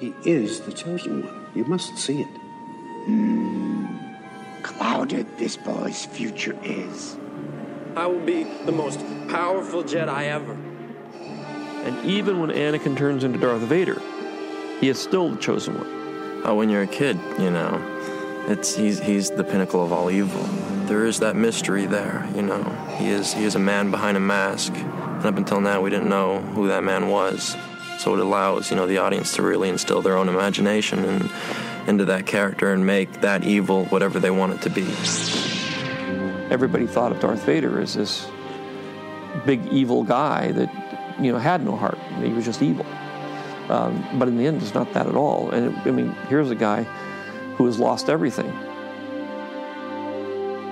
He is the chosen one. You must see it. Hmm. Clouded this boy's future is. I will be the most powerful Jedi ever. And even when Anakin turns into Darth Vader, he is still the chosen one. Oh, when you're a kid, you know, it's he's he's the pinnacle of all evil. There is that mystery there, you know. He is he is a man behind a mask, and up until now we didn't know who that man was. So it allows you know the audience to really instill their own imagination and into that character and make that evil whatever they want it to be. Everybody thought of Darth Vader as this big evil guy that you know had no heart. He was just evil. Um, but in the end, it's not that at all. And it, I mean, here's a guy who has lost everything.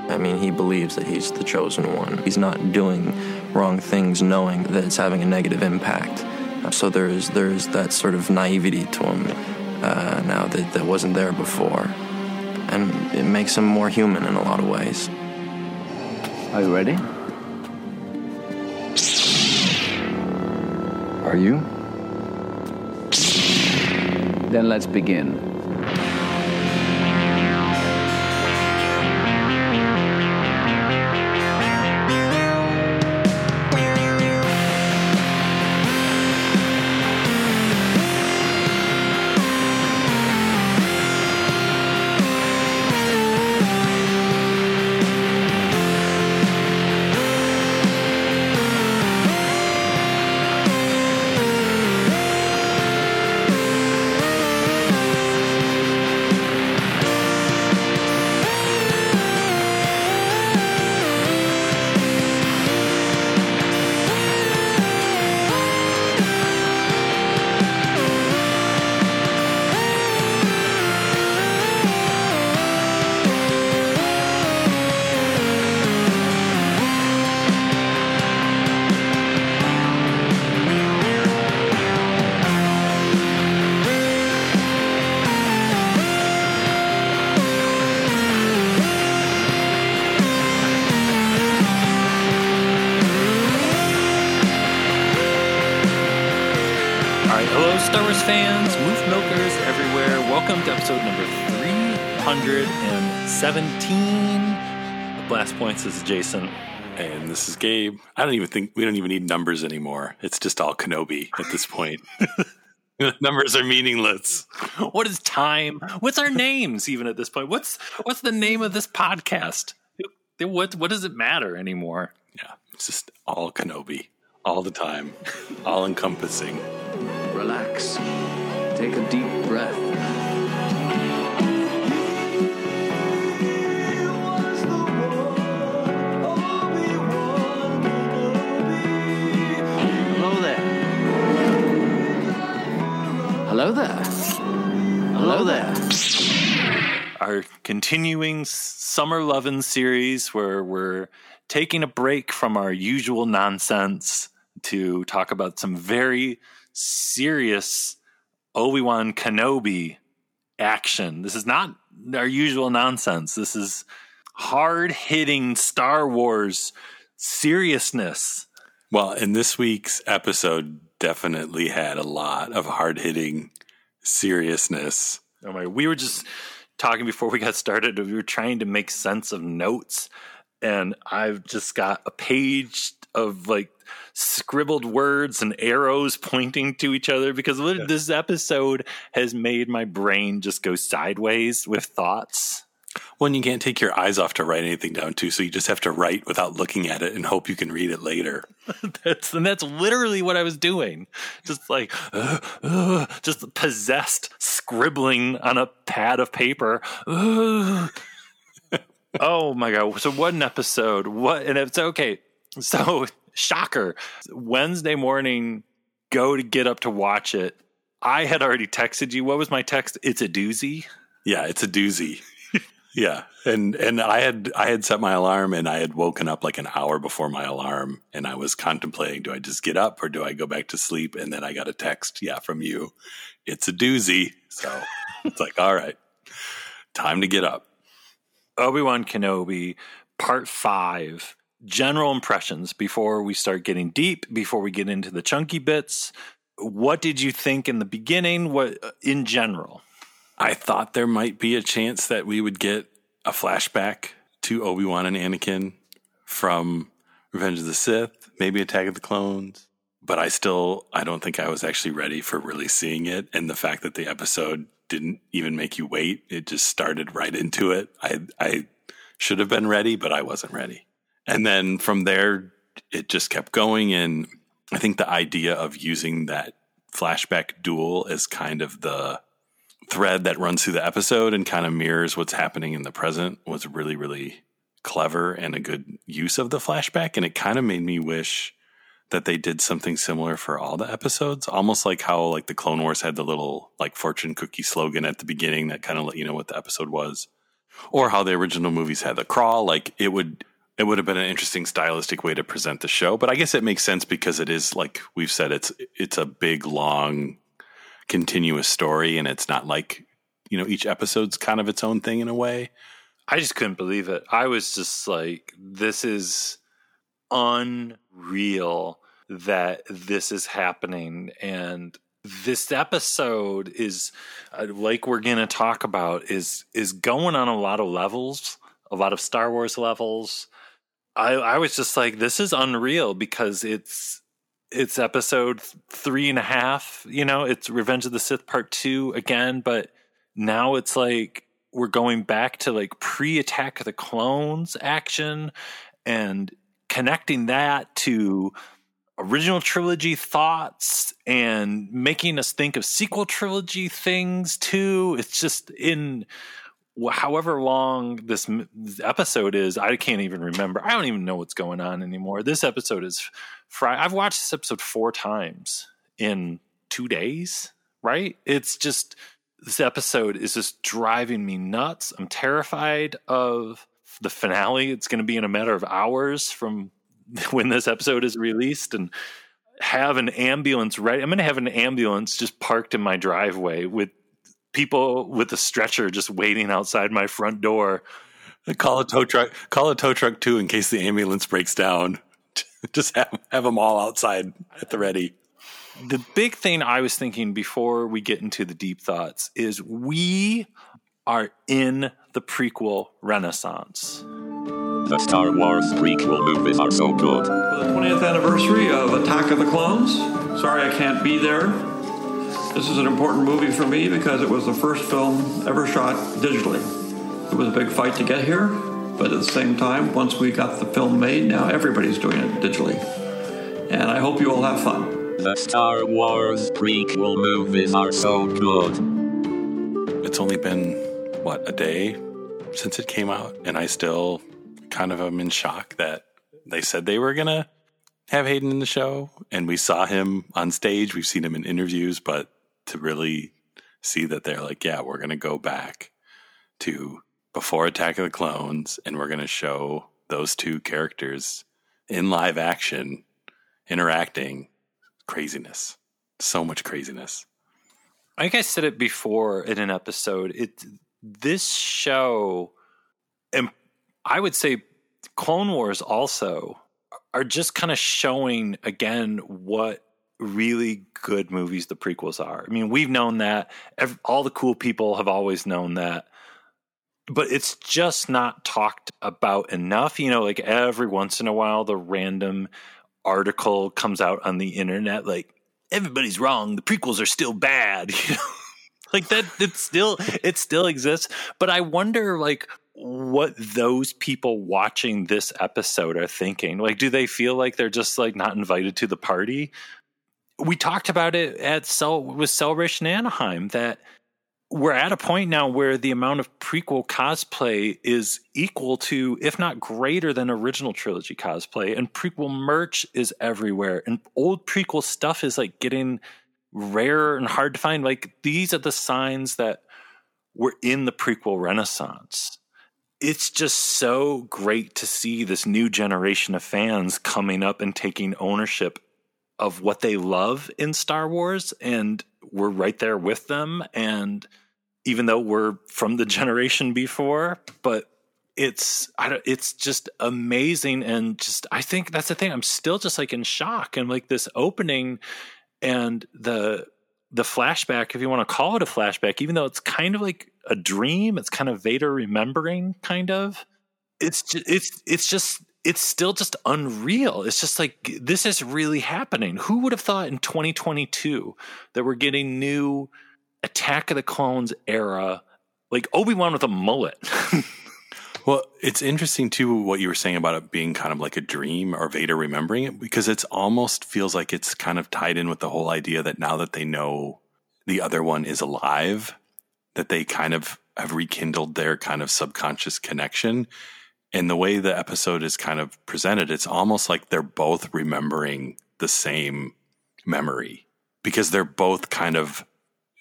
I mean, he believes that he's the chosen one. He's not doing wrong things knowing that it's having a negative impact. So there's there's that sort of naivety to him uh, now that, that wasn't there before. And it makes him more human in a lot of ways. Are you ready? Are you? Then let's begin. 317 of Blast Points. This is Jason. And this is Gabe. I don't even think we don't even need numbers anymore. It's just all Kenobi at this point. numbers are meaningless. What is time? What's our names even at this point? What's what's the name of this podcast? What what does it matter anymore? Yeah, it's just all Kenobi, all the time, all encompassing. Relax. Take a deep breath. Hello there. Hello there. Our continuing summer lovin' series where we're taking a break from our usual nonsense to talk about some very serious Obi-Wan Kenobi action. This is not our usual nonsense. This is hard-hitting Star Wars seriousness. Well, in this week's episode definitely had a lot of hard hitting seriousness. Oh my! We were just talking before we got started. We were trying to make sense of notes, and I've just got a page of like scribbled words and arrows pointing to each other because lit- this episode has made my brain just go sideways with thoughts. One, you can't take your eyes off to write anything down too, so you just have to write without looking at it and hope you can read it later. That's and that's literally what I was doing, just like uh, uh, just possessed, scribbling on a pad of paper. Uh. oh my god! So what an episode! What and it's okay. So shocker! Wednesday morning, go to get up to watch it. I had already texted you. What was my text? It's a doozy. Yeah, it's a doozy. Yeah. And and I had I had set my alarm and I had woken up like an hour before my alarm and I was contemplating do I just get up or do I go back to sleep and then I got a text yeah from you. It's a doozy. So it's like all right. Time to get up. Obi Wan Kenobi, Part Five. General impressions before we start getting deep, before we get into the chunky bits. what did you think in the beginning? What uh, in general? I thought there might be a chance that we would get a flashback to Obi Wan and Anakin from Revenge of the Sith, maybe Attack of the Clones. But I still, I don't think I was actually ready for really seeing it. And the fact that the episode didn't even make you wait, it just started right into it. I, I should have been ready, but I wasn't ready. And then from there, it just kept going. And I think the idea of using that flashback duel as kind of the thread that runs through the episode and kind of mirrors what's happening in the present was really, really clever and a good use of the flashback. And it kind of made me wish that they did something similar for all the episodes, almost like how like the Clone Wars had the little like fortune cookie slogan at the beginning that kind of let you know what the episode was, or how the original movies had the crawl. Like it would it would have been an interesting stylistic way to present the show. But I guess it makes sense because it is like we've said, it's it's a big long continuous story and it's not like you know each episode's kind of its own thing in a way. I just couldn't believe it. I was just like this is unreal that this is happening. And this episode is uh, like we're going to talk about is is going on a lot of levels a lot of star wars levels. I i was just like this is unreal because it's it's episode three and a half. You know, it's Revenge of the Sith part two again, but now it's like we're going back to like pre Attack of the Clones action and connecting that to original trilogy thoughts and making us think of sequel trilogy things too. It's just in however long this episode is, I can't even remember. I don't even know what's going on anymore. This episode is Friday. I've watched this episode four times in two days. Right? It's just this episode is just driving me nuts. I'm terrified of the finale. It's going to be in a matter of hours from when this episode is released, and have an ambulance right. I'm going to have an ambulance just parked in my driveway with people with a stretcher just waiting outside my front door. Call a tow truck. Call a tow truck too in case the ambulance breaks down. just have have them all outside at the ready. The big thing I was thinking before we get into the deep thoughts is we are in the prequel renaissance. The Star Wars prequel movies are so good. For the 20th anniversary of Attack of the Clones. Sorry I can't be there. This is an important movie for me because it was the first film ever shot digitally. It was a big fight to get here, but at the same time, once we got the film made, now everybody's doing it digitally. And I hope you all have fun. The Star Wars prequel movies are so good. It's only been, what, a day since it came out, and I still kind of am in shock that they said they were going to have Hayden in the show, and we saw him on stage. We've seen him in interviews, but to really see that they're like, yeah, we're going to go back to before Attack of the Clones and we're going to show those two characters in live action interacting. Craziness. So much craziness. I think I said it before in an episode. It this show and I would say Clone Wars also are just kind of showing again what really good movies the prequels are. I mean, we've known that. all the cool people have always known that. But it's just not talked about enough. You know, like every once in a while, the random article comes out on the internet like, everybody's wrong. The prequels are still bad. You know? like that, it still, it still exists. But I wonder, like, what those people watching this episode are thinking. Like, do they feel like they're just like not invited to the party? we talked about it at Cel- with Celebration Anaheim that we're at a point now where the amount of prequel cosplay is equal to, if not greater than original trilogy cosplay, and prequel merch is everywhere, and old prequel stuff is like getting rare and hard to find. Like these are the signs that we're in the prequel renaissance. It's just so great to see this new generation of fans coming up and taking ownership of what they love in Star Wars, and we're right there with them. And even though we're from the generation before, but it's it's just amazing and just I think that's the thing. I'm still just like in shock and like this opening and the the flashback, if you want to call it a flashback, even though it's kind of like a dream, it's kind of Vader remembering, kind of. It's just, it's it's just it's still just unreal. It's just like this is really happening. Who would have thought in 2022 that we're getting new Attack of the Clones era, like Obi Wan with a mullet? Well, it's interesting too what you were saying about it being kind of like a dream or Vader remembering it because it's almost feels like it's kind of tied in with the whole idea that now that they know the other one is alive, that they kind of have rekindled their kind of subconscious connection. And the way the episode is kind of presented, it's almost like they're both remembering the same memory because they're both kind of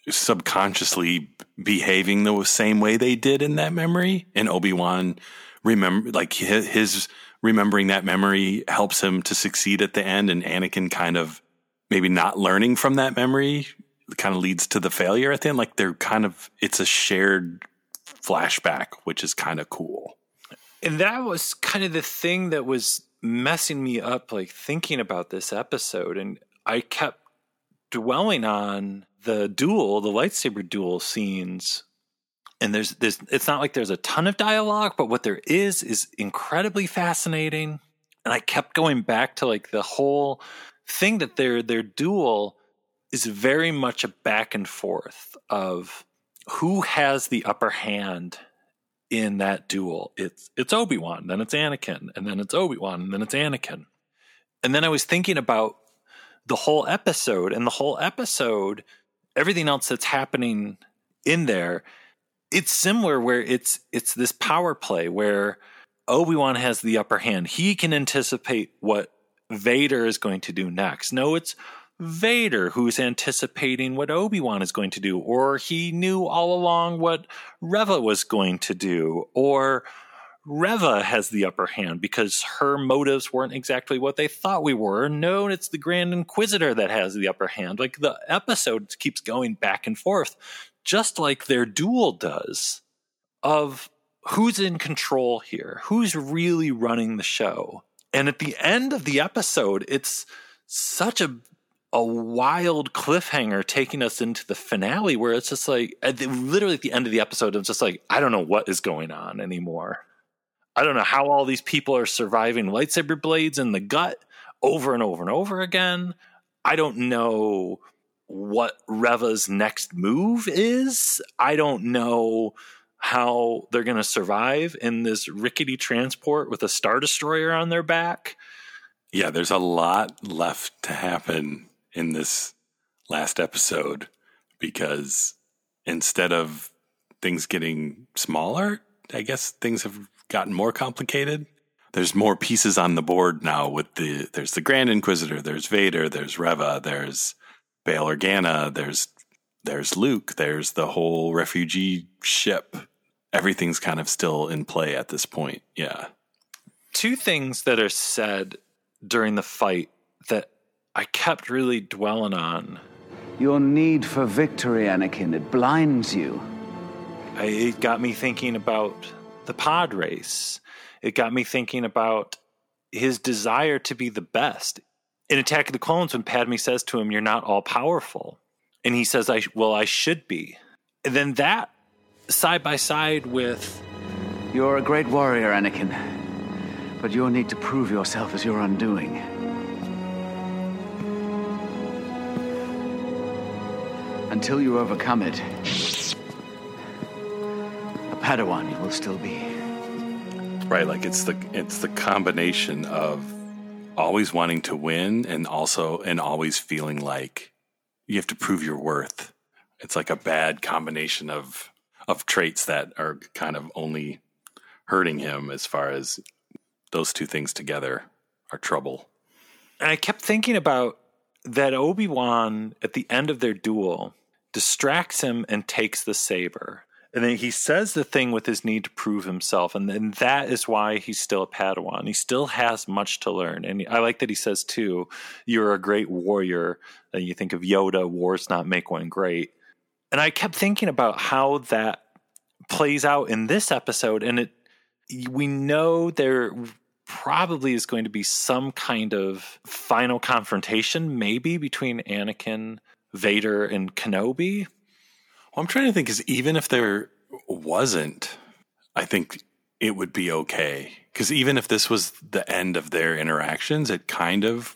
subconsciously behaving the same way they did in that memory. And Obi Wan remember like his, his remembering that memory helps him to succeed at the end, and Anakin kind of maybe not learning from that memory kind of leads to the failure at the end. Like they're kind of it's a shared flashback, which is kind of cool. And that was kind of the thing that was messing me up, like thinking about this episode. And I kept dwelling on the duel, the lightsaber duel scenes, and there's there's it's not like there's a ton of dialogue, but what there is is incredibly fascinating. And I kept going back to like the whole thing that their their duel is very much a back and forth of who has the upper hand in that duel. It's it's Obi-Wan, then it's Anakin, and then it's Obi-Wan, and then it's Anakin. And then I was thinking about the whole episode and the whole episode everything else that's happening in there it's similar where it's it's this power play where Obi-Wan has the upper hand. He can anticipate what Vader is going to do next. No, it's Vader who's anticipating what Obi-Wan is going to do or he knew all along what Reva was going to do or Reva has the upper hand because her motives weren't exactly what they thought we were. No, it's the Grand Inquisitor that has the upper hand. Like the episode keeps going back and forth, just like their duel does, of who's in control here, who's really running the show. And at the end of the episode, it's such a a wild cliffhanger taking us into the finale where it's just like literally at the end of the episode it's just like i don't know what is going on anymore I don't know how all these people are surviving lightsaber blades in the gut over and over and over again. I don't know what Reva's next move is. I don't know how they're going to survive in this rickety transport with a star destroyer on their back. Yeah, there's a lot left to happen in this last episode because instead of things getting smaller, I guess things have gotten more complicated. There's more pieces on the board now with the there's the Grand Inquisitor, there's Vader, there's Reva, there's Bail Organa, there's there's Luke, there's the whole refugee ship. Everything's kind of still in play at this point. Yeah. Two things that are said during the fight that I kept really dwelling on. Your need for victory, Anakin, it blinds you. It got me thinking about the pod race. It got me thinking about his desire to be the best. In Attack of the Clones, when Padme says to him, You're not all powerful. And he says, I, Well, I should be. And then that side by side with. You're a great warrior, Anakin. But you'll need to prove yourself as your undoing. Until you overcome it, a Padawan you will still be. Right, like it's the it's the combination of always wanting to win and also and always feeling like you have to prove your worth. It's like a bad combination of of traits that are kind of only hurting him as far as those two things together are trouble. And I kept thinking about that Obi-Wan at the end of their duel distracts him and takes the saber. And then he says the thing with his need to prove himself. And then that is why he's still a Padawan. He still has much to learn. And I like that he says, too, you're a great warrior. And you think of Yoda, wars not make one great. And I kept thinking about how that plays out in this episode. And it, we know there, probably is going to be some kind of final confrontation, maybe between Anakin, Vader, and Kenobi. Well, I'm trying to think, is even if there wasn't, I think it would be okay. Because even if this was the end of their interactions, it kind of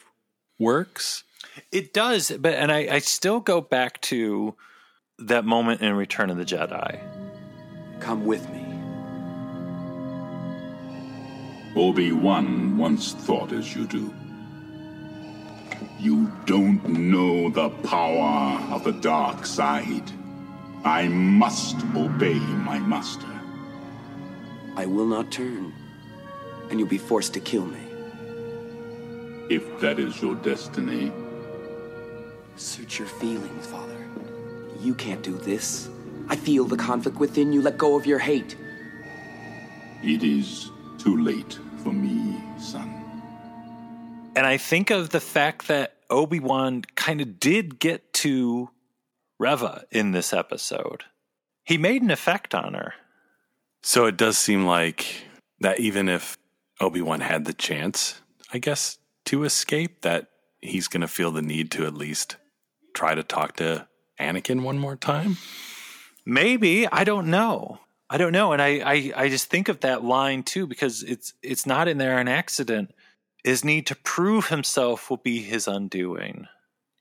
works. It does, but and I, I still go back to that moment in Return of the Jedi. Come with me. Obi-Wan once thought as you do. You don't know the power of the dark side. I must obey my master. I will not turn, and you'll be forced to kill me. If that is your destiny. Search your feelings, Father. You can't do this. I feel the conflict within you. Let go of your hate. It is too late for me, son. And I think of the fact that Obi Wan kind of did get to Reva in this episode. He made an effect on her. So it does seem like that even if Obi Wan had the chance, I guess, to escape, that he's going to feel the need to at least try to talk to Anakin one more time. Maybe I don't know. I don't know, and I, I I just think of that line too because it's it's not in there an accident. His need to prove himself will be his undoing.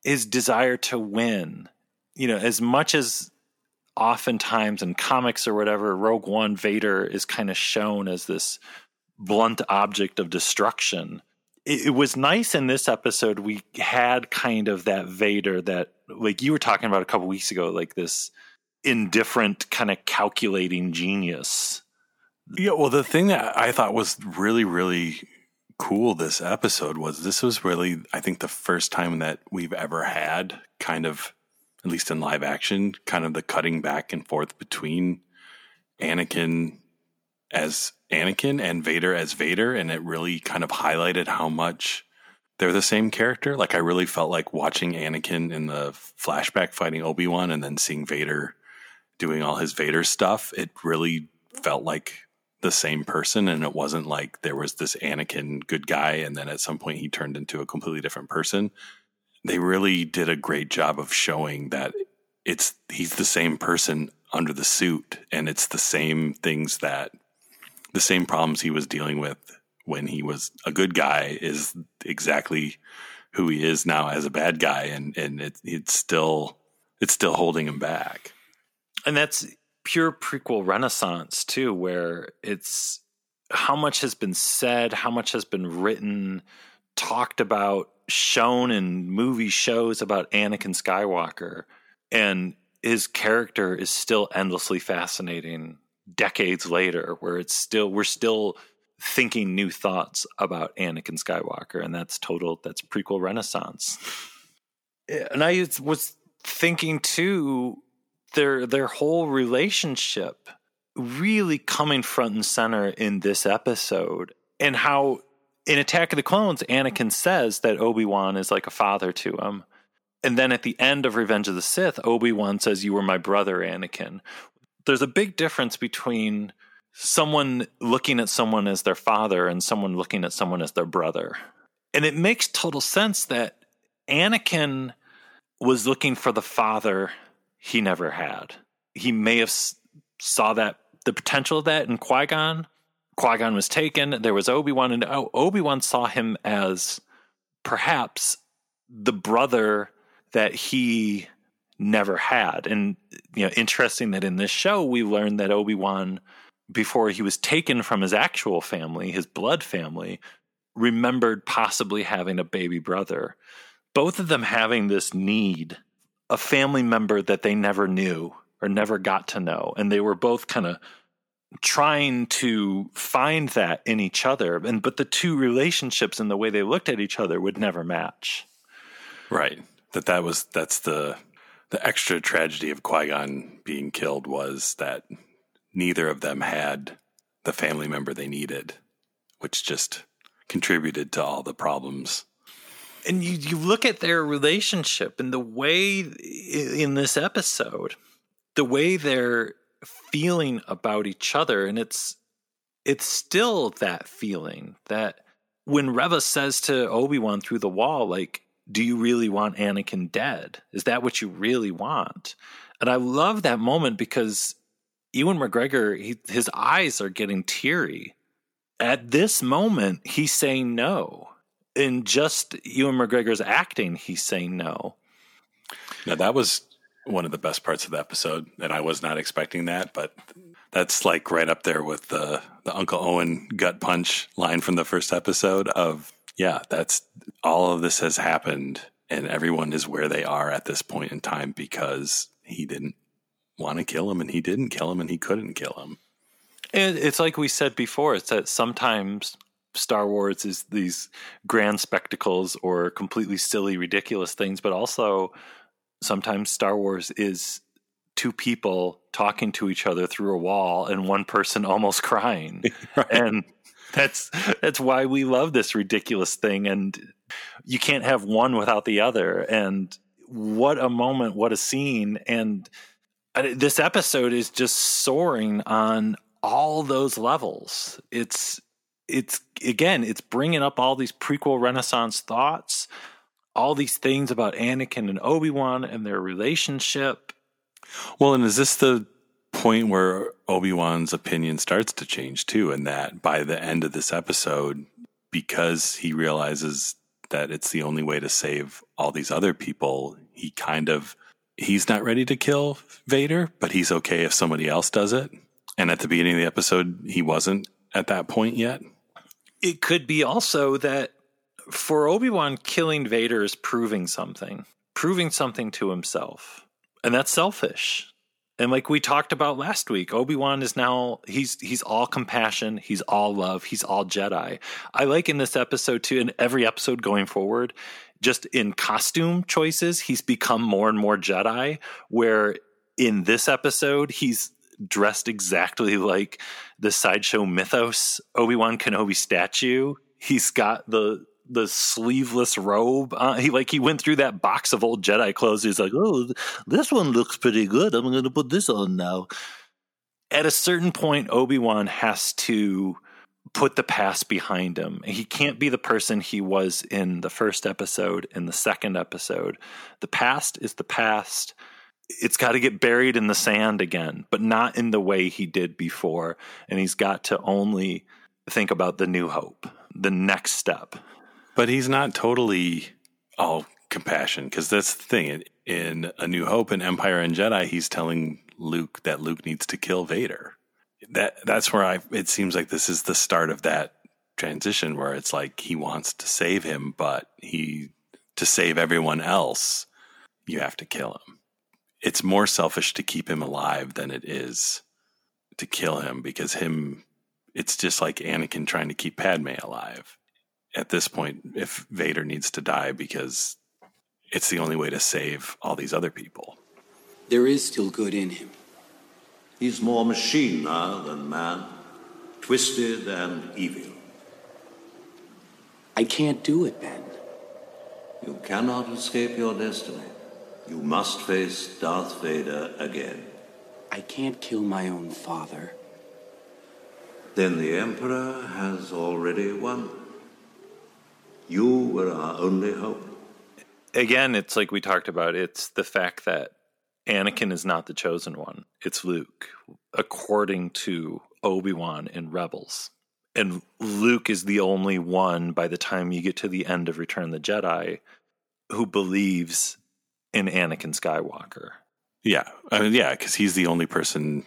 His desire to win. You know, as much as oftentimes in comics or whatever, Rogue One Vader is kind of shown as this blunt object of destruction. It, it, was nice in this episode. We had kind of that Vader that, like you were talking about a couple weeks ago, like this indifferent, kind of calculating genius. Yeah, well, the thing that I thought was really, really cool this episode was this was really, I think, the first time that we've ever had kind of at least in live action, kind of the cutting back and forth between Anakin as Anakin and Vader as Vader. And it really kind of highlighted how much they're the same character. Like, I really felt like watching Anakin in the flashback fighting Obi Wan and then seeing Vader doing all his Vader stuff. It really felt like the same person. And it wasn't like there was this Anakin good guy. And then at some point he turned into a completely different person they really did a great job of showing that it's he's the same person under the suit and it's the same things that the same problems he was dealing with when he was a good guy is exactly who he is now as a bad guy and and it, it's still it's still holding him back and that's pure prequel renaissance too where it's how much has been said how much has been written talked about shown in movie shows about Anakin Skywalker, and his character is still endlessly fascinating decades later, where it's still we're still thinking new thoughts about Anakin Skywalker, and that's total that's prequel renaissance. And I was thinking too, their their whole relationship really coming front and center in this episode, and how in Attack of the Clones, Anakin says that Obi Wan is like a father to him. And then at the end of Revenge of the Sith, Obi Wan says, You were my brother, Anakin. There's a big difference between someone looking at someone as their father and someone looking at someone as their brother. And it makes total sense that Anakin was looking for the father he never had. He may have saw that the potential of that in Qui Gon, Qui Gon was taken. There was Obi Wan, and oh, Obi Wan saw him as perhaps the brother that he never had. And you know, interesting that in this show we learned that Obi Wan, before he was taken from his actual family, his blood family, remembered possibly having a baby brother. Both of them having this need, a family member that they never knew or never got to know, and they were both kind of trying to find that in each other. And but the two relationships and the way they looked at each other would never match. Right. That that was that's the the extra tragedy of Qui-Gon being killed was that neither of them had the family member they needed which just contributed to all the problems and you you look at their relationship and the way in this episode the way they're feeling about each other and it's it's still that feeling that when Reva says to Obi Wan through the wall, like, do you really want Anakin dead? Is that what you really want? And I love that moment because Ewan McGregor, he, his eyes are getting teary. At this moment, he's saying no. In just Ewan McGregor's acting, he's saying no. Now, that was one of the best parts of the episode, and I was not expecting that, but that's like right up there with the, the Uncle Owen gut punch line from the first episode of, yeah, that's all of this has happened, and everyone is where they are at this point in time because he didn't want to kill him, and he didn't kill him, and he couldn't kill him. And it's like we said before, it's that sometimes Star Wars is these grand spectacles or completely silly, ridiculous things, but also sometimes Star Wars is two people talking to each other through a wall and one person almost crying. right. And that's that's why we love this ridiculous thing and you can't have one without the other and what a moment, what a scene and this episode is just soaring on all those levels. It's it's again, it's bringing up all these prequel Renaissance thoughts, all these things about Anakin and Obi Wan and their relationship. Well, and is this the point where Obi Wan's opinion starts to change too? And that by the end of this episode, because he realizes that it's the only way to save all these other people, he kind of he's not ready to kill Vader, but he's okay if somebody else does it. And at the beginning of the episode, he wasn't at that point yet. It could be also that for Obi Wan, killing Vader is proving something, proving something to himself. And that's selfish. And like we talked about last week, Obi-Wan is now he's he's all compassion, he's all love, he's all Jedi. I like in this episode too, in every episode going forward, just in costume choices, he's become more and more Jedi. Where in this episode, he's dressed exactly like the sideshow mythos Obi Wan Kenobi statue. He's got the the sleeveless robe. Uh, he like he went through that box of old Jedi clothes. He's like, oh, this one looks pretty good. I'm going to put this on now. At a certain point, Obi Wan has to put the past behind him. He can't be the person he was in the first episode, in the second episode. The past is the past. It's got to get buried in the sand again, but not in the way he did before. And he's got to only think about the new hope, the next step. But he's not totally all compassion because that's the thing. In A New Hope and Empire and Jedi, he's telling Luke that Luke needs to kill Vader. That that's where I. It seems like this is the start of that transition where it's like he wants to save him, but he to save everyone else, you have to kill him. It's more selfish to keep him alive than it is to kill him because him. It's just like Anakin trying to keep Padme alive at this point if Vader needs to die because it's the only way to save all these other people. There is still good in him. He's more machine now than man, twisted and evil. I can't do it, Ben. You cannot escape your destiny. You must face Darth Vader again. I can't kill my own father. Then the Emperor has already won. You were our only hope. Again, it's like we talked about. It's the fact that Anakin is not the chosen one. It's Luke, according to Obi Wan in Rebels. And Luke is the only one by the time you get to the end of Return the Jedi who believes in Anakin Skywalker. Yeah. I mean, yeah, because he's the only person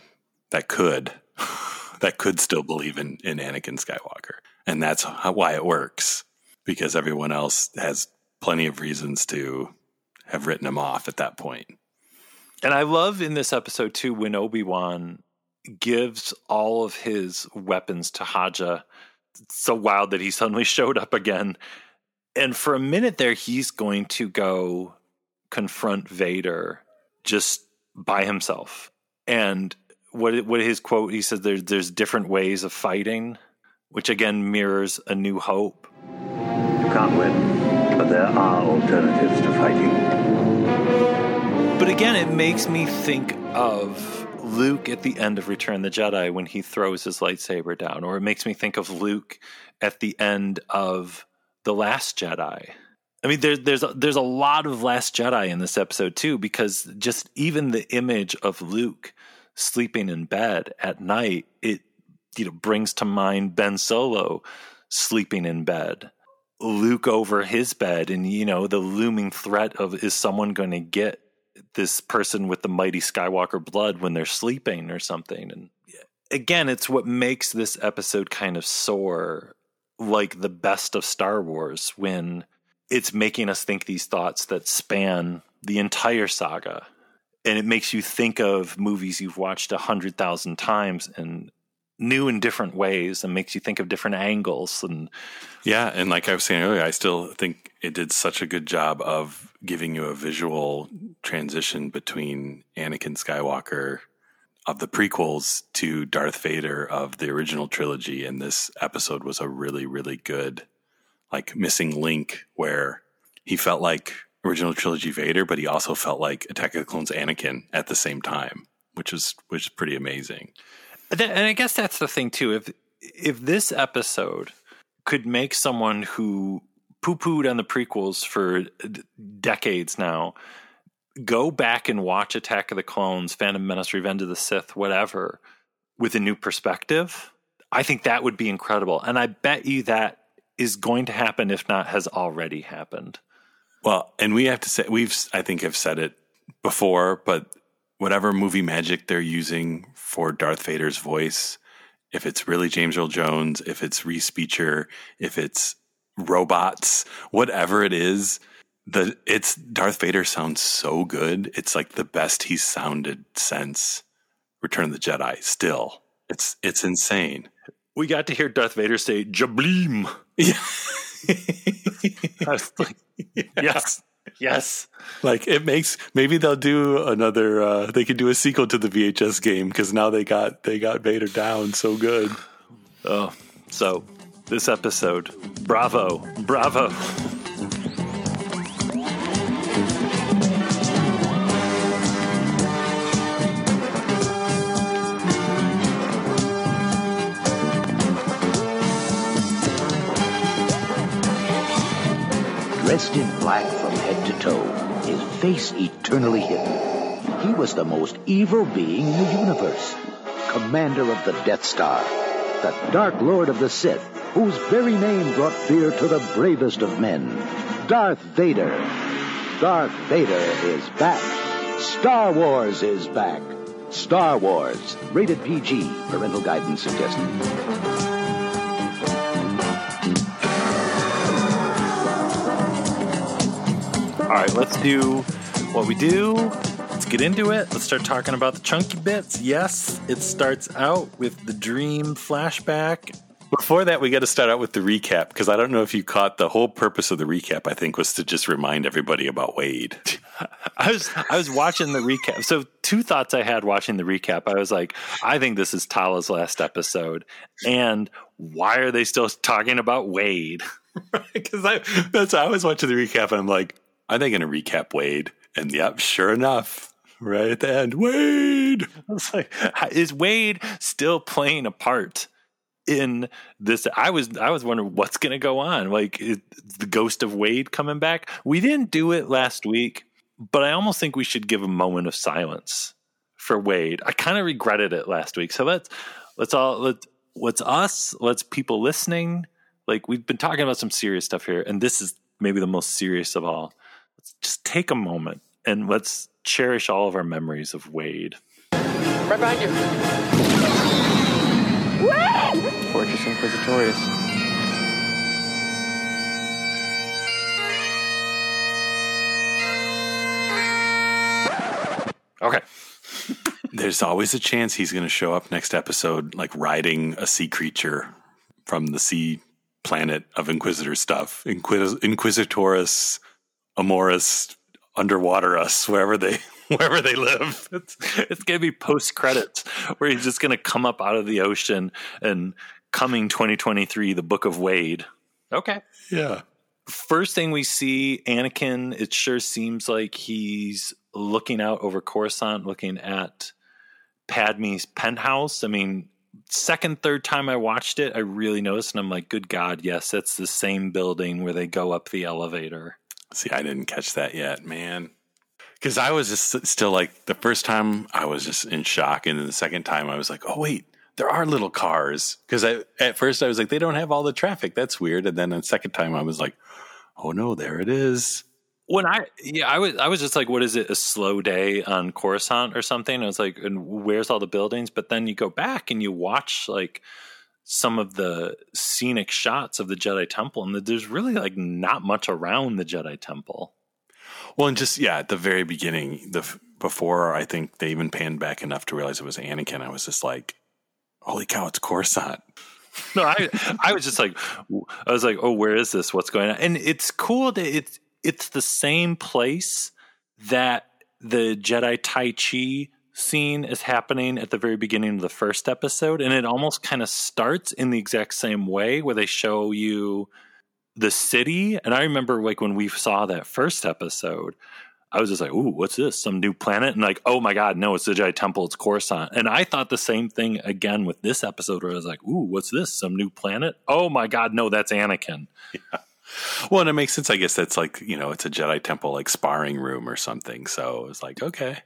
that could that could still believe in, in Anakin Skywalker. And that's how, why it works because everyone else has plenty of reasons to have written him off at that point. And I love in this episode too when Obi Wan gives all of his weapons to Haja. It's so wild that he suddenly showed up again. And for a minute there, he's going to go confront Vader just by himself. And what what his quote? He says there's there's different ways of fighting, which again mirrors a New Hope You can't win, but there are alternatives to fighting. But again, it makes me think of Luke at the end of Return of the Jedi when he throws his lightsaber down, or it makes me think of Luke at the end of The Last Jedi. I mean, there's there's a, there's a lot of Last Jedi in this episode too, because just even the image of Luke sleeping in bed at night, it you know brings to mind Ben Solo sleeping in bed, Luke over his bed, and you know the looming threat of is someone going to get this person with the mighty Skywalker blood when they're sleeping or something, and again, it's what makes this episode kind of soar like the best of Star Wars when it's making us think these thoughts that span the entire saga. And it makes you think of movies you've watched a hundred thousand times and new in different ways and makes you think of different angles and yeah and like i was saying earlier i still think it did such a good job of giving you a visual transition between anakin skywalker of the prequels to darth vader of the original trilogy and this episode was a really really good like missing link where he felt like original trilogy vader but he also felt like attack of the clones anakin at the same time which was which is pretty amazing and I guess that's the thing too. If if this episode could make someone who poo pooed on the prequels for decades now go back and watch Attack of the Clones, Phantom Menace, Revenge of the Sith, whatever, with a new perspective, I think that would be incredible. And I bet you that is going to happen, if not has already happened. Well, and we have to say, we've, I think, have said it before, but whatever movie magic they're using for Darth Vader's voice, if it's really James Earl Jones, if it's Respeecher, if it's robots, whatever it is, the it's Darth Vader sounds so good. It's like the best he's sounded since Return of the Jedi. Still, it's it's insane. We got to hear Darth Vader say "Jableem." Yeah. I was like, yes. Yes. Like it makes maybe they'll do another uh they could do a sequel to the VHS game cuz now they got they got Vader down so good. Oh, so this episode. Bravo. Bravo. Face eternally hidden. He was the most evil being in the universe. Commander of the Death Star, the Dark Lord of the Sith, whose very name brought fear to the bravest of men. Darth Vader. Darth Vader is back. Star Wars is back. Star Wars, rated PG, parental guidance suggested. All right, let's do what we do. Let's get into it. Let's start talking about the chunky bits. Yes, it starts out with the dream flashback. Before that, we got to start out with the recap because I don't know if you caught the whole purpose of the recap. I think was to just remind everybody about Wade. I was I was watching the recap. So two thoughts I had watching the recap. I was like, I think this is Tala's last episode, and why are they still talking about Wade? Because I that's I was watching the recap and I'm like, are they going to recap Wade? And yep, sure enough, right at the end, Wade. I was like, is Wade still playing a part in this? I was I was wondering what's going to go on. Like the ghost of Wade coming back? We didn't do it last week, but I almost think we should give a moment of silence for Wade. I kind of regretted it last week, so let's let's all let's what's us. Let's people listening. Like we've been talking about some serious stuff here, and this is maybe the most serious of all just take a moment and let's cherish all of our memories of Wade. Right behind you. Fortress Inquisitorius. Okay. There's always a chance he's going to show up next episode, like riding a sea creature from the sea planet of Inquisitor stuff. Inquis- Inquisitorus Amoris underwater us wherever they wherever they live. It's it's gonna be post credits where he's just gonna come up out of the ocean and coming 2023, the Book of Wade. Okay. Yeah. First thing we see, Anakin, it sure seems like he's looking out over Coruscant, looking at Padme's penthouse. I mean, second, third time I watched it, I really noticed, and I'm like, good God, yes, that's the same building where they go up the elevator. See, I didn't catch that yet, man. Because I was just still like the first time I was just in shock, and then the second time I was like, oh wait, there are little cars. Because I at first I was like, they don't have all the traffic. That's weird. And then the second time I was like, oh no, there it is. When I yeah, I was I was just like, what is it? A slow day on Coruscant or something? I was like, and where's all the buildings? But then you go back and you watch like some of the scenic shots of the Jedi Temple, and there's really like not much around the Jedi Temple. Well, and just yeah, at the very beginning, the before I think they even panned back enough to realize it was Anakin, I was just like, "Holy cow, it's Coruscant!" No, I I was just like, I was like, "Oh, where is this? What's going on?" And it's cool that it's it's the same place that the Jedi Tai Chi scene is happening at the very beginning of the first episode, and it almost kind of starts in the exact same way where they show you the city. And I remember like when we saw that first episode, I was just like, "Ooh, what's this? Some new planet?" And like, "Oh my god, no! It's the Jedi Temple. It's Coruscant." And I thought the same thing again with this episode, where I was like, "Ooh, what's this? Some new planet? Oh my god, no! That's Anakin." Yeah. Well, and it makes sense. I guess that's like you know, it's a Jedi Temple like sparring room or something. So it's like, okay.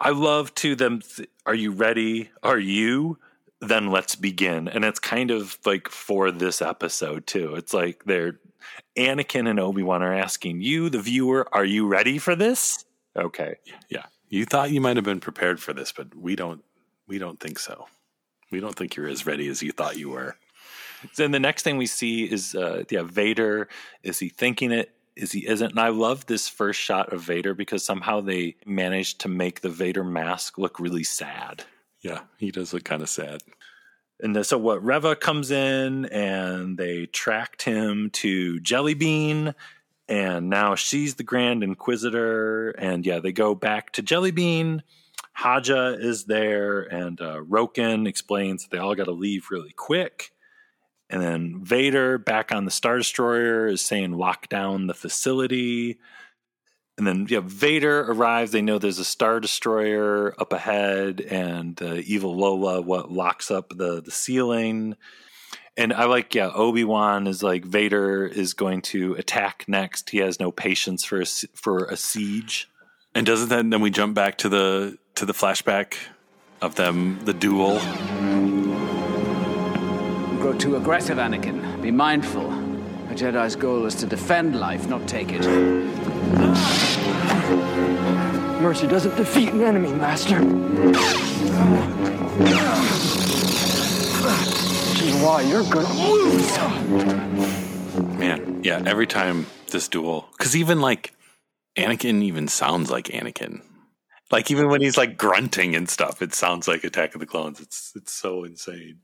I love to them. Th- Are you ready? Are you? Then let's begin. And it's kind of like for this episode too. It's like they're Anakin and Obi Wan are asking you, the viewer, are you ready for this? Okay. Yeah. You thought you might have been prepared for this, but we don't. We don't think so. We don't think you're as ready as you thought you were. Then the next thing we see is, uh, yeah, Vader. Is he thinking it? Is he isn't? And I love this first shot of Vader because somehow they managed to make the Vader mask look really sad. Yeah, he does look kind of sad. And so what Reva comes in and they tracked him to Jellybean and now she's the Grand Inquisitor and yeah, they go back to Jellybean. Haja is there and uh, Roken explains that they all got to leave really quick. And then Vader back on the Star Destroyer is saying lock down the facility. And then yeah, Vader arrives. They know there's a Star Destroyer up ahead, and uh, evil Lola what locks up the the ceiling. And I like yeah, Obi Wan is like Vader is going to attack next. He has no patience for a, for a siege. And doesn't that then we jump back to the to the flashback of them the duel? Grow too aggressive, Anakin. Be mindful. A Jedi's goal is to defend life, not take it. Mercy doesn't defeat an enemy, Master. Which is why you're gonna lose. Man, yeah, every time this duel, because even like Anakin even sounds like Anakin. Like even when he's like grunting and stuff, it sounds like Attack of the Clones. It's it's so insane.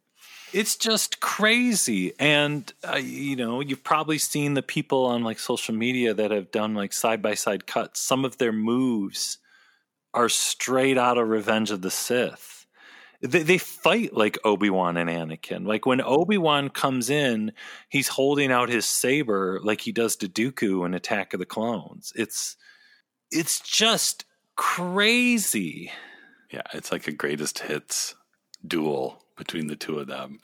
It's just crazy, and uh, you know you've probably seen the people on like social media that have done like side by side cuts. Some of their moves are straight out of Revenge of the Sith. They, they fight like Obi Wan and Anakin. Like when Obi Wan comes in, he's holding out his saber like he does to Dooku in Attack of the Clones. It's it's just crazy. Yeah, it's like a greatest hits duel between the two of them.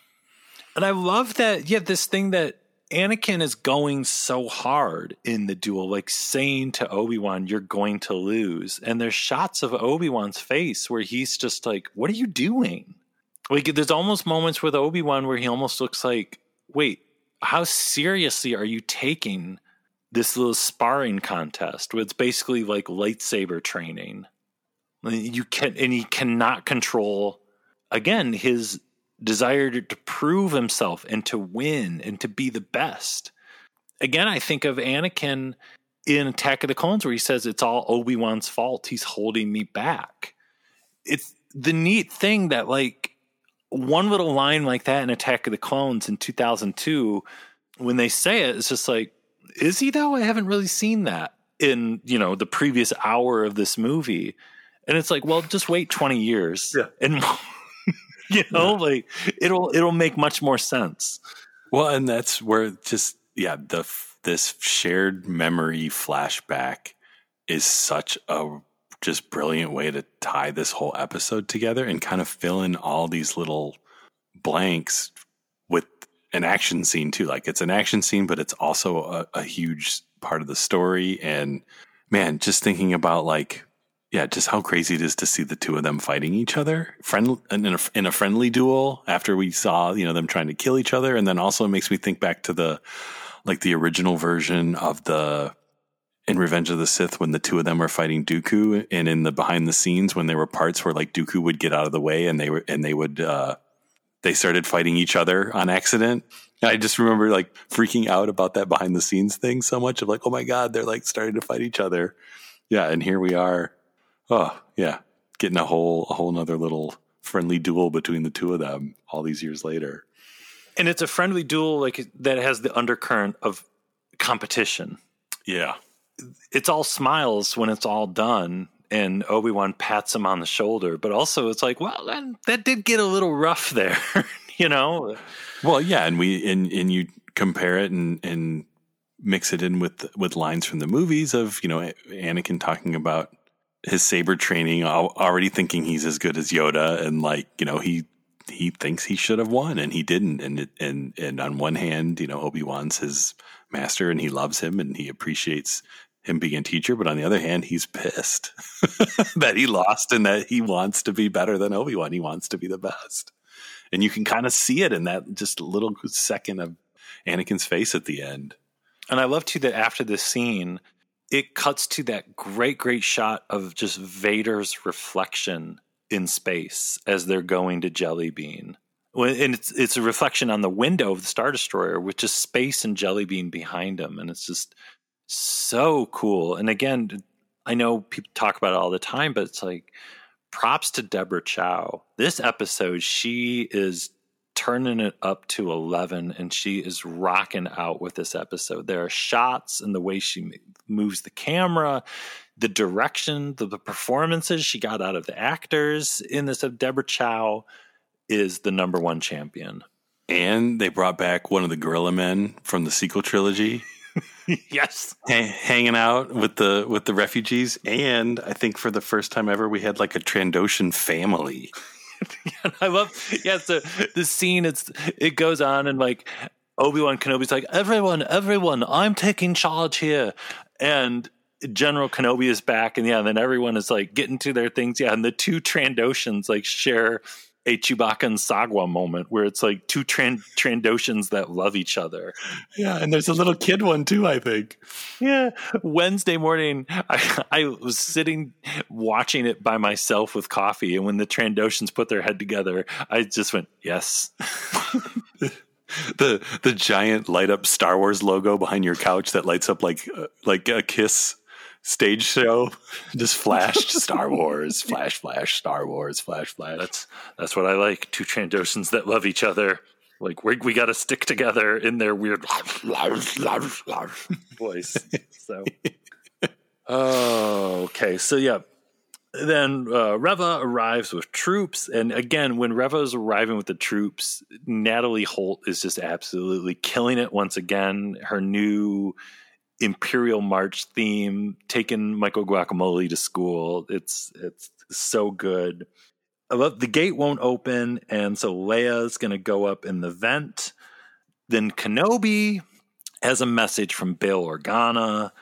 And I love that, yeah, this thing that Anakin is going so hard in the duel, like saying to Obi Wan, You're going to lose. And there's shots of Obi Wan's face where he's just like, What are you doing? Like, there's almost moments with Obi Wan where he almost looks like, Wait, how seriously are you taking this little sparring contest? Where it's basically like lightsaber training. You can, and he cannot control, again, his desire to, prove himself and to win and to be the best. Again, I think of Anakin in Attack of the Clones where he says it's all Obi-Wan's fault. He's holding me back. It's the neat thing that like one little line like that in Attack of the Clones in 2002 when they say it it's just like is he though? I haven't really seen that in, you know, the previous hour of this movie. And it's like, well, just wait 20 years yeah. and you know yeah. like it'll it'll make much more sense well and that's where just yeah the this shared memory flashback is such a just brilliant way to tie this whole episode together and kind of fill in all these little blanks with an action scene too. Like it's an action scene, but it's also a, a huge part of the story. And man, just thinking about like, yeah, just how crazy it is to see the two of them fighting each other, friend in a, in a friendly duel. After we saw you know them trying to kill each other, and then also it makes me think back to the like the original version of the in Revenge of the Sith when the two of them were fighting Dooku, and in the behind the scenes when there were parts where like Dooku would get out of the way and they were and they would uh, they started fighting each other on accident. I just remember like freaking out about that behind the scenes thing so much of like, oh my god, they're like starting to fight each other. Yeah, and here we are. Oh yeah, getting a whole a whole nother little friendly duel between the two of them all these years later. And it's a friendly duel like that has the undercurrent of competition. Yeah. It's all smiles when it's all done and Obi-Wan pats him on the shoulder, but also it's like, well, that, that did get a little rough there, you know. Well, yeah, and we and and you compare it and and mix it in with with lines from the movies of, you know, Anakin talking about his saber training already thinking he's as good as Yoda and like, you know, he he thinks he should have won and he didn't and and and on one hand, you know, Obi-Wan's his master and he loves him and he appreciates him being a teacher, but on the other hand, he's pissed that he lost and that he wants to be better than Obi Wan. He wants to be the best. And you can kind of see it in that just little second of Anakin's face at the end. And I love too that after this scene, it cuts to that great, great shot of just Vader's reflection in space as they're going to Jelly Bean. And it's it's a reflection on the window of the Star Destroyer with just space and Jelly Bean behind him. And it's just so cool. And again, I know people talk about it all the time, but it's like props to Deborah Chow. This episode, she is turning it up to 11 and she is rocking out with this episode. There are shots and the way she moves the camera, the direction, the, the performances she got out of the actors in this of Deborah Chow is the number one champion. And they brought back one of the gorilla men from the sequel trilogy. yes, hanging out with the with the refugees, and I think for the first time ever, we had like a Trandoshan family. I love, yeah, the the scene. It's it goes on, and like Obi Wan Kenobi's like, everyone, everyone, I'm taking charge here, and General Kenobi is back, and yeah, and then everyone is like getting to their things, yeah, and the two Trandoshans like share a Chewbacca and Sagwa moment where it's like two Trand- Trandoshans that love each other. Yeah, and there's a little kid one too, I think. Yeah. Wednesday morning, I, I was sitting watching it by myself with coffee, and when the Trandoshans put their head together, I just went, yes. the the giant light up Star Wars logo behind your couch that lights up like uh, like a kiss stage show just flashed Star Wars, flash, flash, Star Wars, flash, flash. That's that's what I like. Two Trandoshans that love each other. Like we we got to stick together in their weird voice. So, oh, okay. So yeah, then uh, Reva arrives with troops, and again, when Reva is arriving with the troops, Natalie Holt is just absolutely killing it once again. Her new Imperial March theme, taking Michael Guacamole to school. It's it's so good. The gate won't open, and so Leia's going to go up in the vent. Then Kenobi has a message from Bail Organa.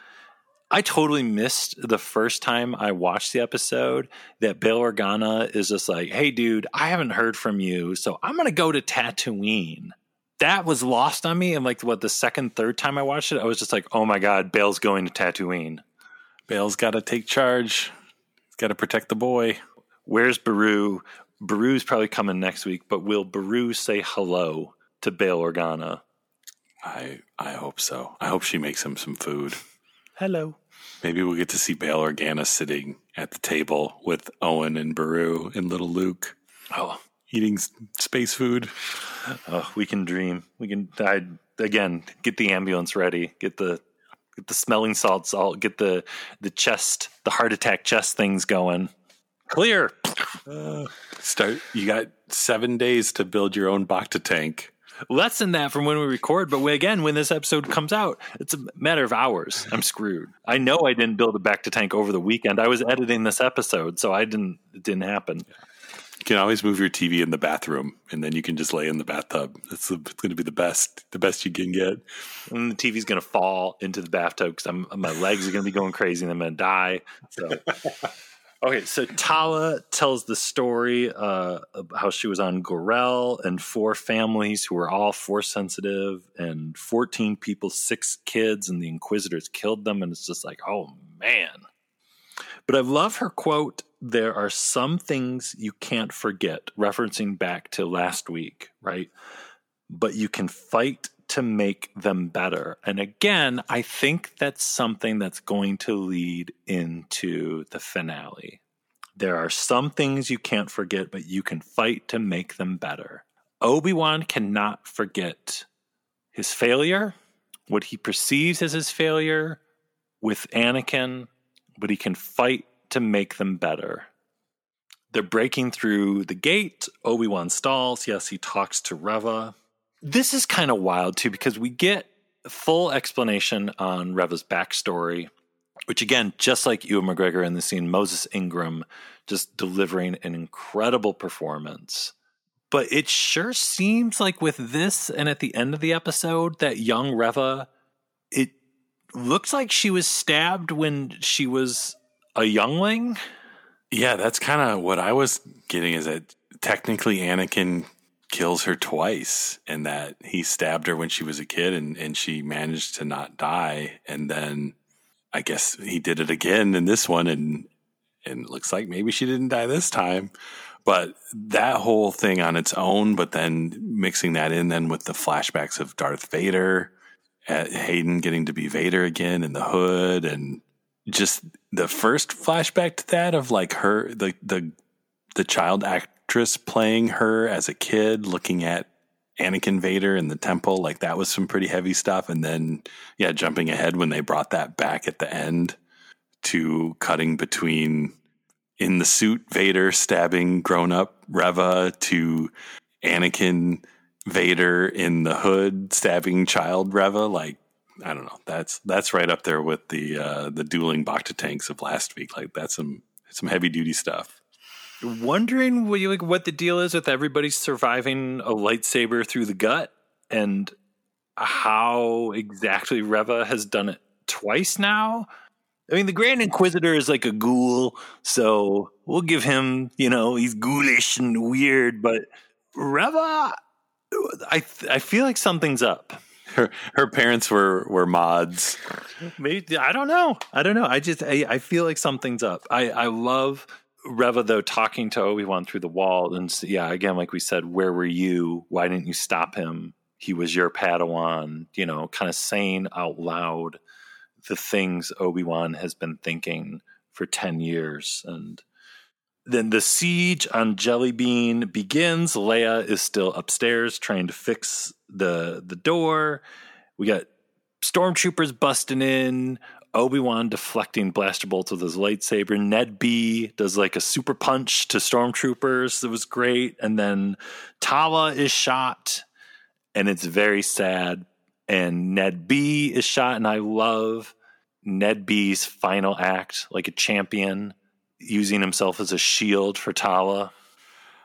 I totally missed the first time I watched the episode that Bail Organa is just like, "Hey, dude, I haven't heard from you, so I'm going to go to Tatooine." That was lost on me. And like what the second, third time I watched it, I was just like, oh my god, Bail's going to Tatooine. Bail's got to take charge. He's got to protect the boy. Where's Beru? Beru's probably coming next week, but will Beru say hello to Bail Organa? I I hope so. I hope she makes him some food. Hello. Maybe we'll get to see Bail Organa sitting at the table with Owen and Beru and little Luke. Oh, eating space food. Oh, we can dream. We can I, again get the ambulance ready. Get the get the smelling salts. All get the the chest, the heart attack chest things going. Clear. Uh, start. You got seven days to build your own Bacta tank. less than that from when we record. But again, when this episode comes out, it's a matter of hours. I'm screwed. I know I didn't build a Bacta tank over the weekend. I was editing this episode, so I didn't. It didn't happen. You can always move your TV in the bathroom, and then you can just lay in the bathtub. It's, it's going to be the best, the best you can get. And the TV's going to fall into the bathtub because my legs are going to be going crazy, and I'm going to die. So. Okay, so Tala tells the story uh, of how she was on Gorel and four families who were all force sensitive, and 14 people, six kids, and the Inquisitors killed them. And it's just like, oh man. But I love her quote there are some things you can't forget, referencing back to last week, right? But you can fight to make them better. And again, I think that's something that's going to lead into the finale. There are some things you can't forget, but you can fight to make them better. Obi Wan cannot forget his failure, what he perceives as his failure with Anakin, but he can fight to make them better. They're breaking through the gate. Obi Wan stalls. Yes, he talks to Reva this is kind of wild too because we get full explanation on Reva's backstory, which again, just like Ewan McGregor in the scene, Moses Ingram just delivering an incredible performance. But it sure seems like with this and at the end of the episode, that young Reva, it looks like she was stabbed when she was a youngling. Yeah, that's kind of what I was getting is that technically Anakin kills her twice and that he stabbed her when she was a kid and, and she managed to not die. And then I guess he did it again in this one and and it looks like maybe she didn't die this time. But that whole thing on its own, but then mixing that in then with the flashbacks of Darth Vader, Hayden getting to be Vader again in the hood and just the first flashback to that of like her the the the child actress playing her as a kid, looking at Anakin Vader in the temple, like that was some pretty heavy stuff. And then, yeah, jumping ahead when they brought that back at the end to cutting between in the suit Vader stabbing grown up Reva to Anakin Vader in the hood stabbing child Reva. Like, I don't know. That's that's right up there with the uh, the dueling Bacta tanks of last week. Like that's some some heavy duty stuff wondering what, you, like, what the deal is with everybody surviving a lightsaber through the gut and how exactly Reva has done it twice now. I mean, the Grand Inquisitor is like a ghoul, so we'll give him, you know, he's ghoulish and weird, but Reva, I I feel like something's up. Her her parents were were mods. Maybe I don't know. I don't know. I just I, I feel like something's up. I I love Reva though talking to Obi Wan through the wall, and yeah, again, like we said, where were you? Why didn't you stop him? He was your Padawan. You know, kind of saying out loud the things Obi Wan has been thinking for ten years, and then the siege on Jellybean begins. Leia is still upstairs trying to fix the the door. We got stormtroopers busting in. Obi Wan deflecting blaster bolts with his lightsaber. Ned B does like a super punch to stormtroopers. That was great. And then Tala is shot, and it's very sad. And Ned B is shot, and I love Ned B's final act, like a champion, using himself as a shield for Tala.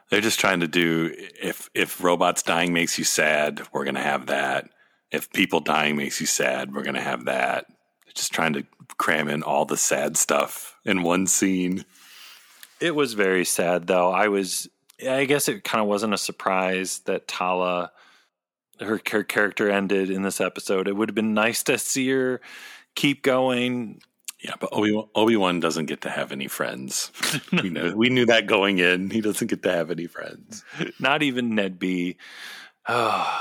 They're just trying to do if if robots dying makes you sad, we're gonna have that. If people dying makes you sad, we're gonna have that just trying to cram in all the sad stuff in one scene. It was very sad, though. I was, I guess it kind of wasn't a surprise that Tala, her, her character ended in this episode. It would have been nice to see her keep going. Yeah, but Obi Wan doesn't get to have any friends. we know we knew that going in. He doesn't get to have any friends. Not even Ned B. Oh,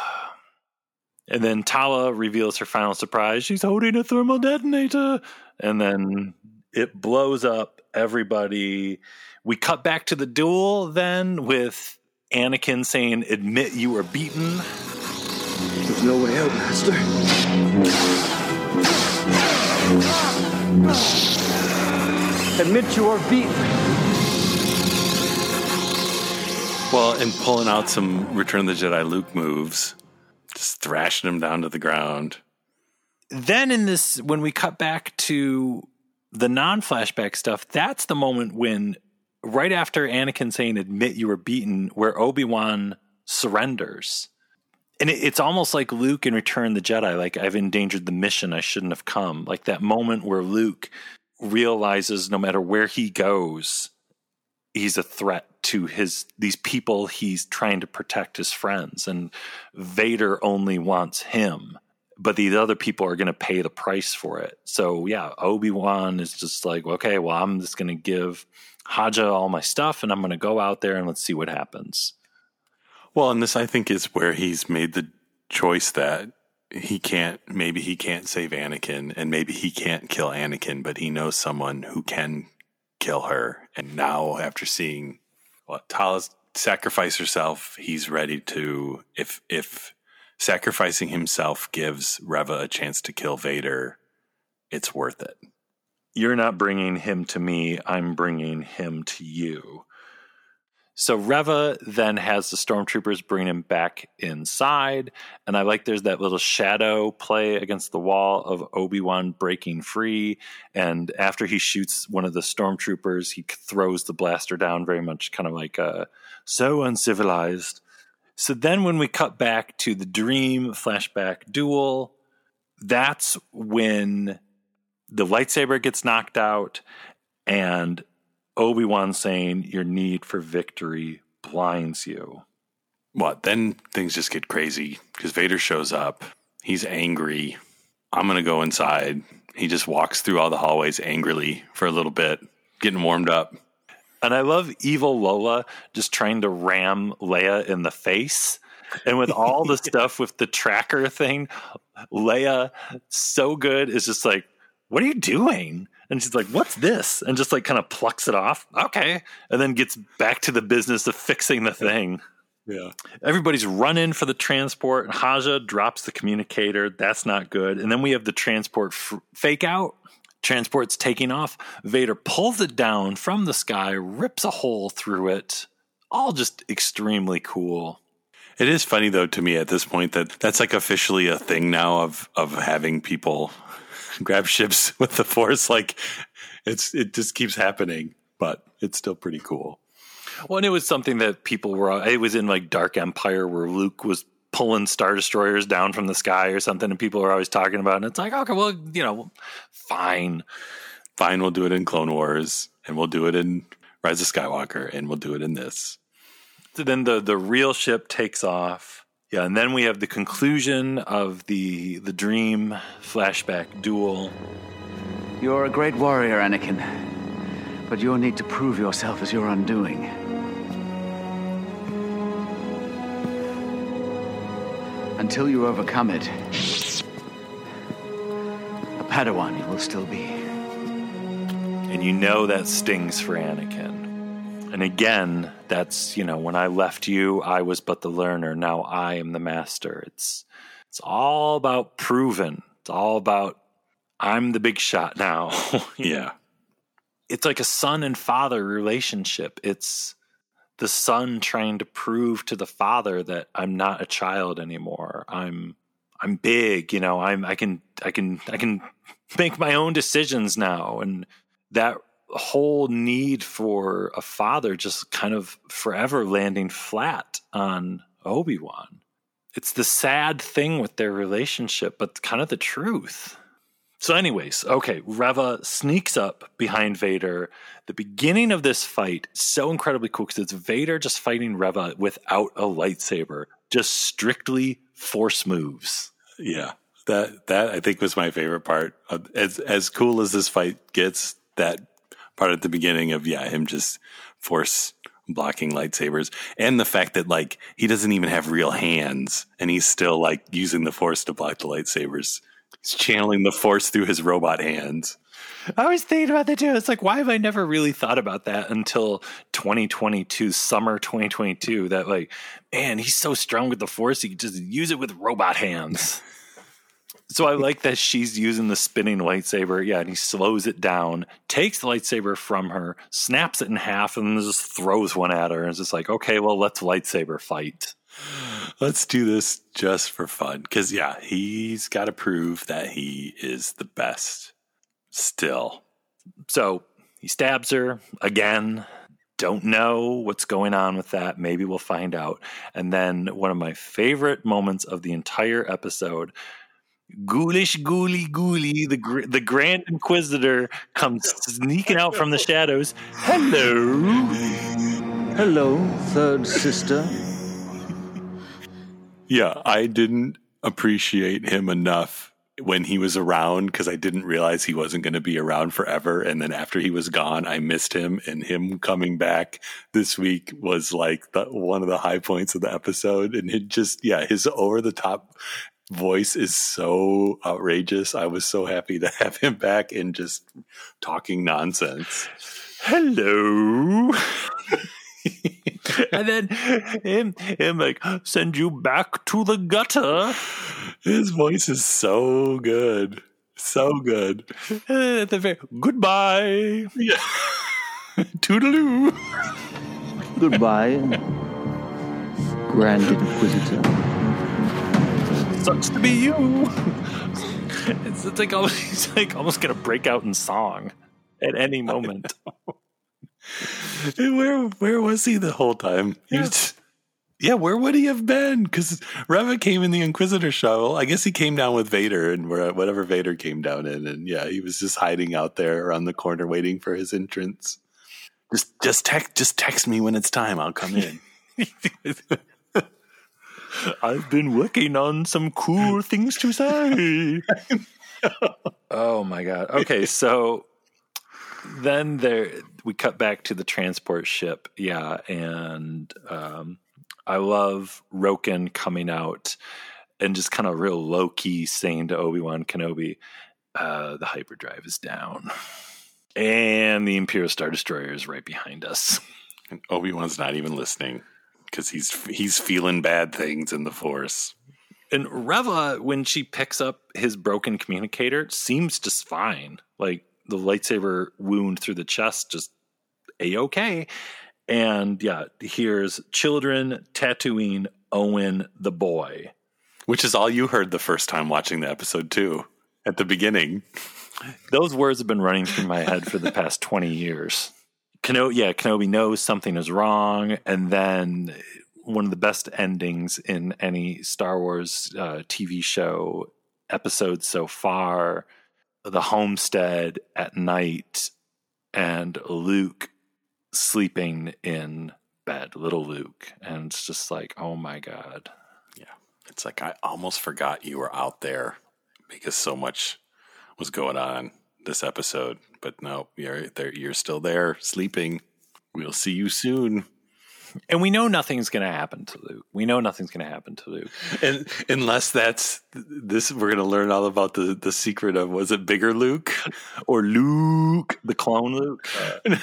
and then Tala reveals her final surprise. She's holding a thermal detonator. And then it blows up everybody. We cut back to the duel then with Anakin saying, Admit you were beaten. There's no way out, Master. Admit you are beaten. Well, and pulling out some Return of the Jedi Luke moves just thrashing him down to the ground. Then in this, when we cut back to the non-flashback stuff, that's the moment when, right after Anakin saying "admit you were beaten," where Obi Wan surrenders, and it, it's almost like Luke in Return the Jedi, like I've endangered the mission, I shouldn't have come. Like that moment where Luke realizes no matter where he goes, he's a threat to his these people he's trying to protect his friends. And Vader only wants him but these other people are going to pay the price for it. So yeah Obi-Wan is just like okay well I'm just going to give Haja all my stuff and I'm going to go out there and let's see what happens Well, and this I think is where he's made the choice that he can't maybe he can't save Anakin and maybe he can't kill Anakin, but he knows someone who can kill her. And now after seeing what Tala sacrifice herself, he's ready to if if sacrificing himself gives Reva a chance to kill Vader, it's worth it. you're not bringing him to me I'm bringing him to you so Reva then has the stormtroopers bring him back inside, and I like there's that little shadow play against the wall of Obi Wan breaking free, and after he shoots one of the stormtroopers, he throws the blaster down, very much kind of like uh, so uncivilized. So then, when we cut back to the dream flashback duel, that's when the lightsaber gets knocked out, and Obi Wan saying your need for victory blinds you. What? Then things just get crazy because Vader shows up. He's angry. I'm going to go inside. He just walks through all the hallways angrily for a little bit, getting warmed up. And I love evil Lola just trying to ram Leia in the face. And with all the stuff with the tracker thing, Leia, so good, is just like, What are you doing? And she's like, What's this? And just like kind of plucks it off. Okay. And then gets back to the business of fixing the thing. Yeah. Everybody's running for the transport. And Haja drops the communicator. That's not good. And then we have the transport f- fake out. Transport's taking off. Vader pulls it down from the sky, rips a hole through it. All just extremely cool. It is funny though to me at this point that that's like officially a thing now of of having people grab ships with the force like it's it just keeps happening but it's still pretty cool. Well, and it was something that people were. Uh, it was in like Dark Empire where Luke was pulling star destroyers down from the sky or something, and people are always talking about. it. And it's like, okay, well, you know, fine, Fine, we'll do it in Clone Wars and we'll do it in Rise of Skywalker and we'll do it in this. So then the the real ship takes off. Yeah, and then we have the conclusion of the the dream flashback duel. You're a great warrior, Anakin. But you'll need to prove yourself as your undoing. Until you overcome it, a Padawan you will still be. And you know that stings for Anakin. And again, that's, you know, when I left you, I was but the learner. Now I am the master. It's it's all about proven. It's all about I'm the big shot now. Yeah. It's like a son and father relationship. It's the son trying to prove to the father that I'm not a child anymore. I'm I'm big, you know, I'm I can I can I can make my own decisions now and that whole need for a father just kind of forever landing flat on Obi-Wan. It's the sad thing with their relationship, but kind of the truth. So, anyways, okay, Reva sneaks up behind Vader. The beginning of this fight so incredibly cool because it's Vader just fighting Reva without a lightsaber, just strictly force moves. Yeah. That that I think was my favorite part. As as cool as this fight gets, that part at the beginning of yeah, him just force blocking lightsabers and the fact that like he doesn't even have real hands and he's still like using the force to block the lightsabers. He's channeling the force through his robot hands. I was thinking about that too. It's like, why have I never really thought about that until 2022, summer 2022? That, like, man, he's so strong with the force, he can just use it with robot hands. so I like that she's using the spinning lightsaber. Yeah, and he slows it down, takes the lightsaber from her, snaps it in half, and then just throws one at her. And it's just like, okay, well, let's lightsaber fight. let's do this just for fun. Because, yeah, he's got to prove that he is the best still. So he stabs her again. Don't know what's going on with that. Maybe we'll find out. And then one of my favorite moments of the entire episode Ghoulish Ghoulie Ghoulie, the the Grand Inquisitor, comes sneaking out from the shadows. Hello. Hello, third sister. Yeah, I didn't appreciate him enough when he was around because I didn't realize he wasn't going to be around forever. And then after he was gone, I missed him. And him coming back this week was like the, one of the high points of the episode. And it just, yeah, his over the top voice is so outrageous. I was so happy to have him back and just talking nonsense. Hello. and then him, him like send you back to the gutter. His voice is so good, so good. Uh, the very, goodbye. Yeah. Toodaloo. Goodbye, Grand Inquisitor. Sucks to be you. It's, it's like almost, he's like almost gonna break out in song at any moment. where where was he the whole time? Yeah. was, yeah, where would he have been? Because Reva came in the Inquisitor shovel. I guess he came down with Vader and where whatever Vader came down in, and yeah, he was just hiding out there around the corner waiting for his entrance. Just just text just text me when it's time. I'll come in. I've been working on some cool things to say. oh my god. Okay, so then there we cut back to the transport ship. Yeah, and um I love Roken coming out and just kind of real low key saying to Obi-Wan Kenobi, uh, the hyperdrive is down. And the Imperial Star Destroyer is right behind us. And Obi Wan's not even listening because he's he's feeling bad things in the Force. And Reva, when she picks up his broken communicator, seems just fine. Like the lightsaber wound through the chest, just a okay. And yeah, here's children, Tatooine, Owen, the boy. Which is all you heard the first time watching the episode too. At the beginning, Those words have been running through my head for the past 20 years. Kenobi, yeah, Kenobi knows something is wrong. And then one of the best endings in any Star Wars uh, TV show episode so far the homestead at night and Luke sleeping in bed, little Luke. And it's just like, oh my God. Yeah. It's like I almost forgot you were out there because so much was going on this episode. But no, you're there. You're still there, sleeping. We'll see you soon. And we know nothing's going to happen to Luke. We know nothing's going to happen to Luke. And unless that's this, we're going to learn all about the the secret of was it bigger Luke or Luke, the clone Luke? Uh.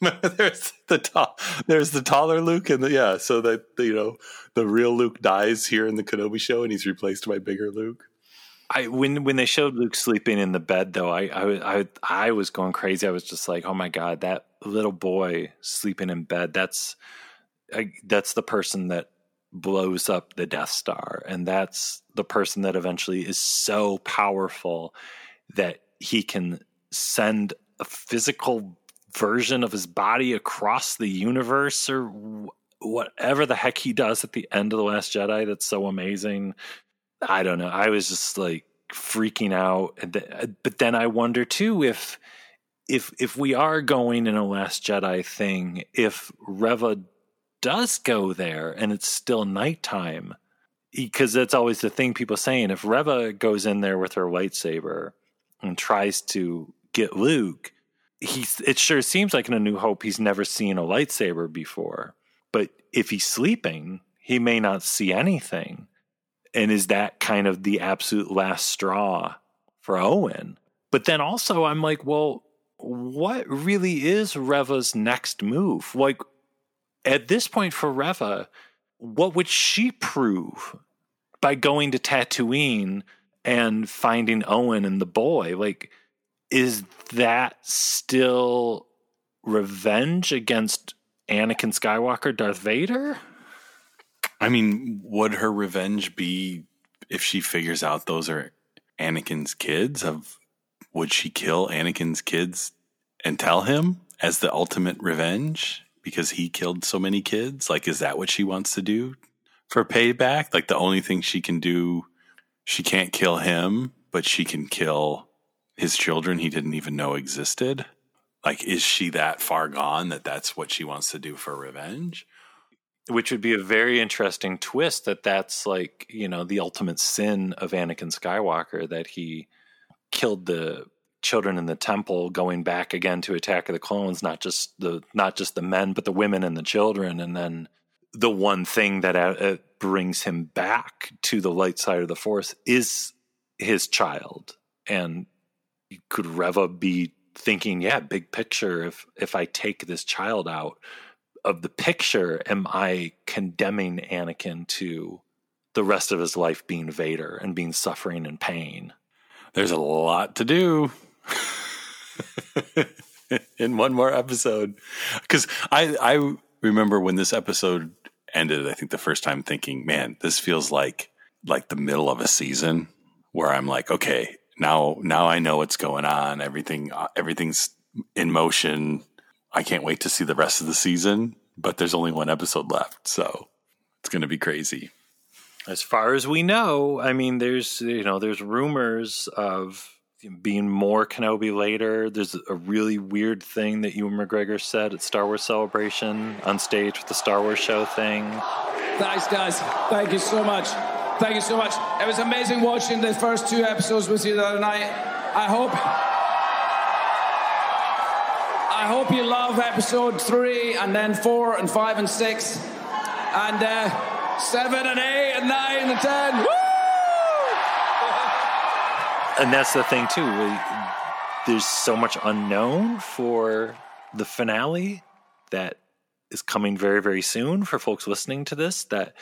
there's the tall, there's the taller Luke, and the, yeah, so that you know the real Luke dies here in the Kenobi show, and he's replaced by bigger Luke. I when when they showed Luke sleeping in the bed though, I I I, I was going crazy. I was just like, oh my god, that little boy sleeping in bed. That's I, that's the person that blows up the Death Star, and that's the person that eventually is so powerful that he can send a physical version of his body across the universe or whatever the heck he does at the end of the last jedi that's so amazing i don't know. I was just like freaking out. Uh, but then i wonder too if if if we are going in a last jedi thing if reva does go there and it's still nighttime because that's always the thing people saying if reva goes in there with her lightsaber and tries to get luke he's it sure seems like in a new hope he's never seen a lightsaber before. But if he's sleeping he may not see anything and is that kind of the absolute last straw for owen? But then also i'm like well what really is reva's next move? Like at this point for reva what would she prove by going to tatooine and finding owen and the boy? Like is that still revenge against Anakin Skywalker, Darth Vader? I mean, would her revenge be if she figures out those are Anakin's kids? Of would she kill Anakin's kids and tell him as the ultimate revenge because he killed so many kids? Like, is that what she wants to do for payback? Like, the only thing she can do, she can't kill him, but she can kill his children he didn't even know existed. Like, is she that far gone that that's what she wants to do for revenge? Which would be a very interesting twist that that's like you know the ultimate sin of Anakin Skywalker that he killed the children in the temple going back again to attack of the clones not just the not just the men but the women and the children and then the one thing that uh, brings him back to the light side of the force is his child. And could Reva be thinking yeah big picture if if I take this child out of the picture am I condemning Anakin to the rest of his life being Vader and being suffering and pain? There's a lot to do in one more episode. Because I, I remember when this episode ended, I think the first time thinking, man, this feels like like the middle of a season where I'm like, okay, now now I know what's going on. Everything uh, everything's in motion I can't wait to see the rest of the season, but there's only one episode left, so it's going to be crazy. As far as we know, I mean, there's you know there's rumors of being more Kenobi later. There's a really weird thing that Ewan McGregor said at Star Wars Celebration on stage with the Star Wars show thing. Thanks, guys. Thank you so much. Thank you so much. It was amazing watching the first two episodes with you the other night. I hope. I hope you love episode three and then four and five and six and uh, seven and eight and nine and ten. Woo! And that's the thing too. There's so much unknown for the finale that is coming very very soon for folks listening to this that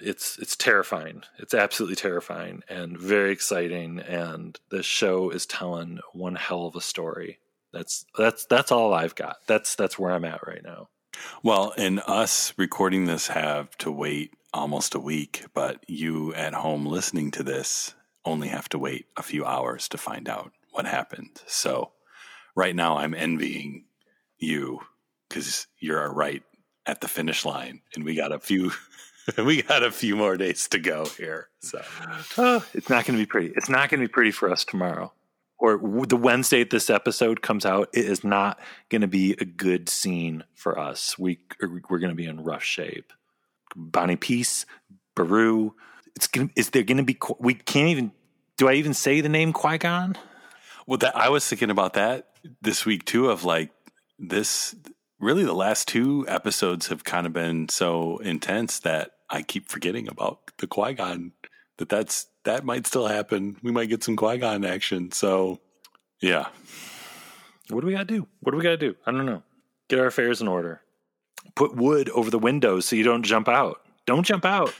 it's it's terrifying. It's absolutely terrifying and very exciting and the show is telling one hell of a story. That's that's that's all I've got. That's that's where I'm at right now. Well, and us recording this have to wait almost a week, but you at home listening to this only have to wait a few hours to find out what happened. So, right now I'm envying you cuz you're right at the finish line and we got a few we got a few more days to go here. So, oh, it's not going to be pretty. It's not going to be pretty for us tomorrow or the Wednesday this episode comes out, it is not going to be a good scene for us. We er, we're going to be in rough shape. Bonnie Peace, Beru. It's going. Is there going to be? We can't even. Do I even say the name Qui Gon? Well, that I was thinking about that this week too. Of like this, really, the last two episodes have kind of been so intense that I keep forgetting about the Qui Gon. That that's that might still happen. We might get some Qui Gon action. So, yeah. What do we got to do? What do we got to do? I don't know. Get our affairs in order. Put wood over the windows so you don't jump out. Don't jump out.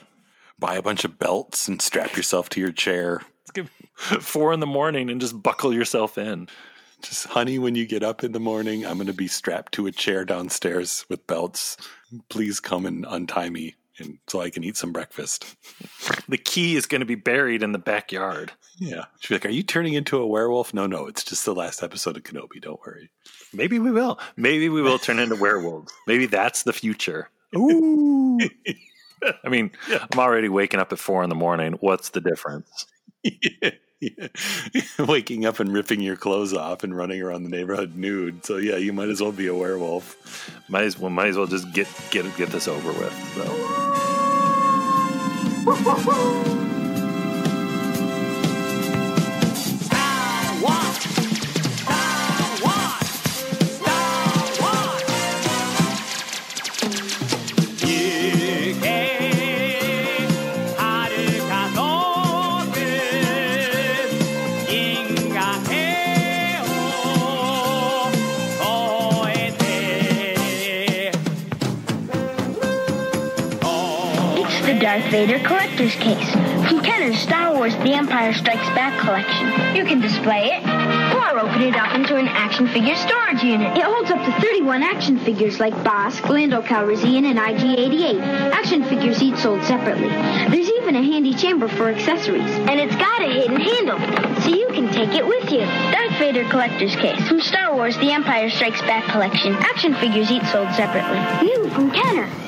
Buy a bunch of belts and strap yourself to your chair. four in the morning and just buckle yourself in. Just, honey, when you get up in the morning, I'm going to be strapped to a chair downstairs with belts. Please come and untie me and so I can eat some breakfast. The key is going to be buried in the backyard. Yeah. She's like, Are you turning into a werewolf? No, no, it's just the last episode of Kenobi. Don't worry. Maybe we will. Maybe we will turn into werewolves. Maybe that's the future. Ooh. I mean, yeah. I'm already waking up at four in the morning. What's the difference? yeah. Yeah. Waking up and ripping your clothes off and running around the neighborhood nude. So yeah, you might as well be a werewolf. Might as well might as well just get get get this over with. So. Darth Vader collector's case from Kenner's Star Wars The Empire Strikes Back collection. You can display it or open it up into an action figure storage unit. It holds up to 31 action figures like Bossk, Lando Calrissian, and IG-88. Action figures each sold separately. There's even a handy chamber for accessories. And it's got a hidden handle, so you can take it with you. Darth Vader Collector's Case from Star Wars The Empire Strikes Back collection. Action figures each sold separately. New from Kenner.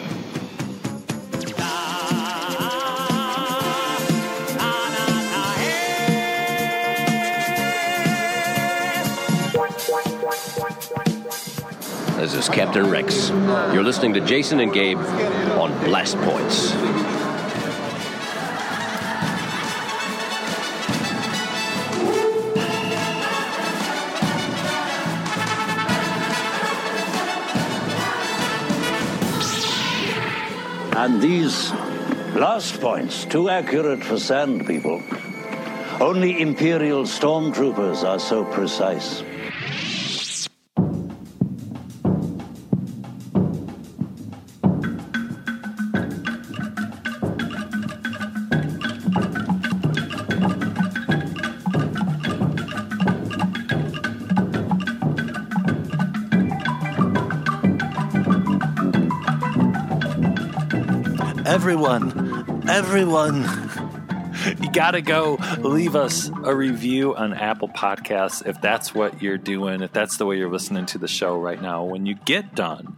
This is Captain Rex. You're listening to Jason and Gabe on Blast Points. And these blast points, too accurate for sand people. Only Imperial stormtroopers are so precise. Everyone, everyone, you gotta go leave us a review on Apple Podcasts if that's what you're doing, if that's the way you're listening to the show right now. When you get done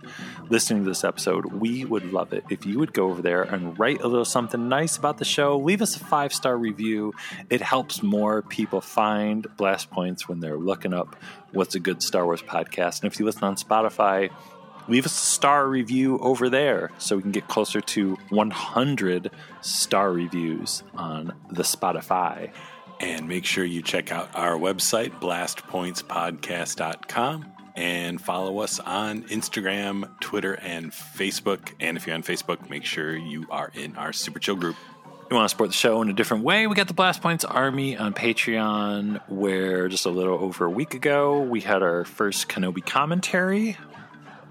listening to this episode, we would love it if you would go over there and write a little something nice about the show. Leave us a five star review. It helps more people find Blast Points when they're looking up what's a good Star Wars podcast. And if you listen on Spotify, leave us a star review over there so we can get closer to 100 star reviews on the Spotify. And make sure you check out our website, blastpointspodcast.com, and follow us on Instagram, Twitter, and Facebook. And if you're on Facebook, make sure you are in our Super Chill group. You want to support the show in a different way? We got the Blast Points Army on Patreon, where just a little over a week ago we had our first Kenobi commentary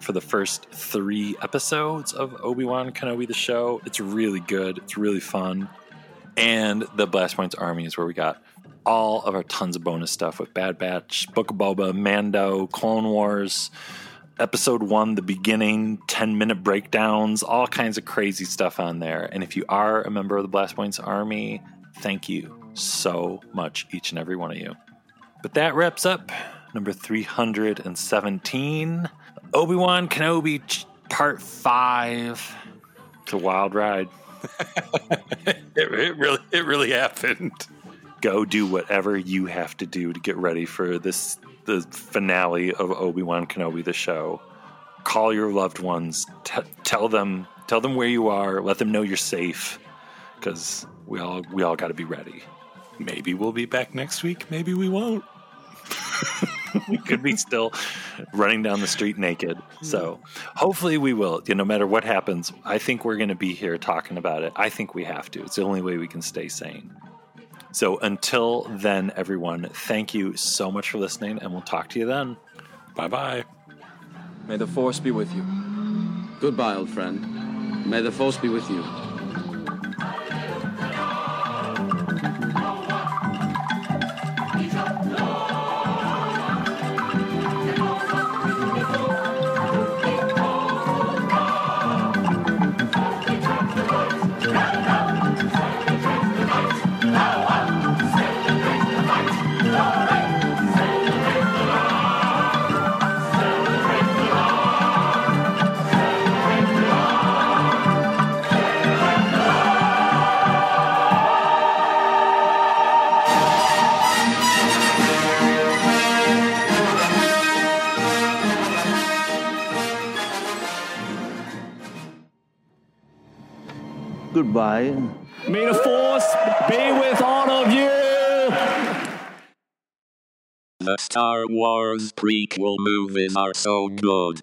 for the first three episodes of Obi Wan Kenobi the show. It's really good. It's really fun. And the Blast Points Army is where we got all of our tons of bonus stuff with Bad Batch, Book of Boba, Mando, Clone Wars, Episode 1, the beginning, 10 minute breakdowns, all kinds of crazy stuff on there. And if you are a member of the Blast Points Army, thank you so much, each and every one of you. But that wraps up number 317 Obi Wan Kenobi ch- Part 5. It's a wild ride. it, it really, it really happened. Go do whatever you have to do to get ready for this the finale of Obi Wan Kenobi the show. Call your loved ones. T- tell them tell them where you are. Let them know you're safe. Because we all we all got to be ready. Maybe we'll be back next week. Maybe we won't. we could be still running down the street naked. So hmm. hopefully we will. You know, no matter what happens, I think we're going to be here talking about it. I think we have to. It's the only way we can stay sane. So until then, everyone, thank you so much for listening, and we'll talk to you then. Bye bye. May the Force be with you. Goodbye, old friend. May the Force be with you. Goodbye. May the Force be with all of you. The Star Wars prequel movies are so good.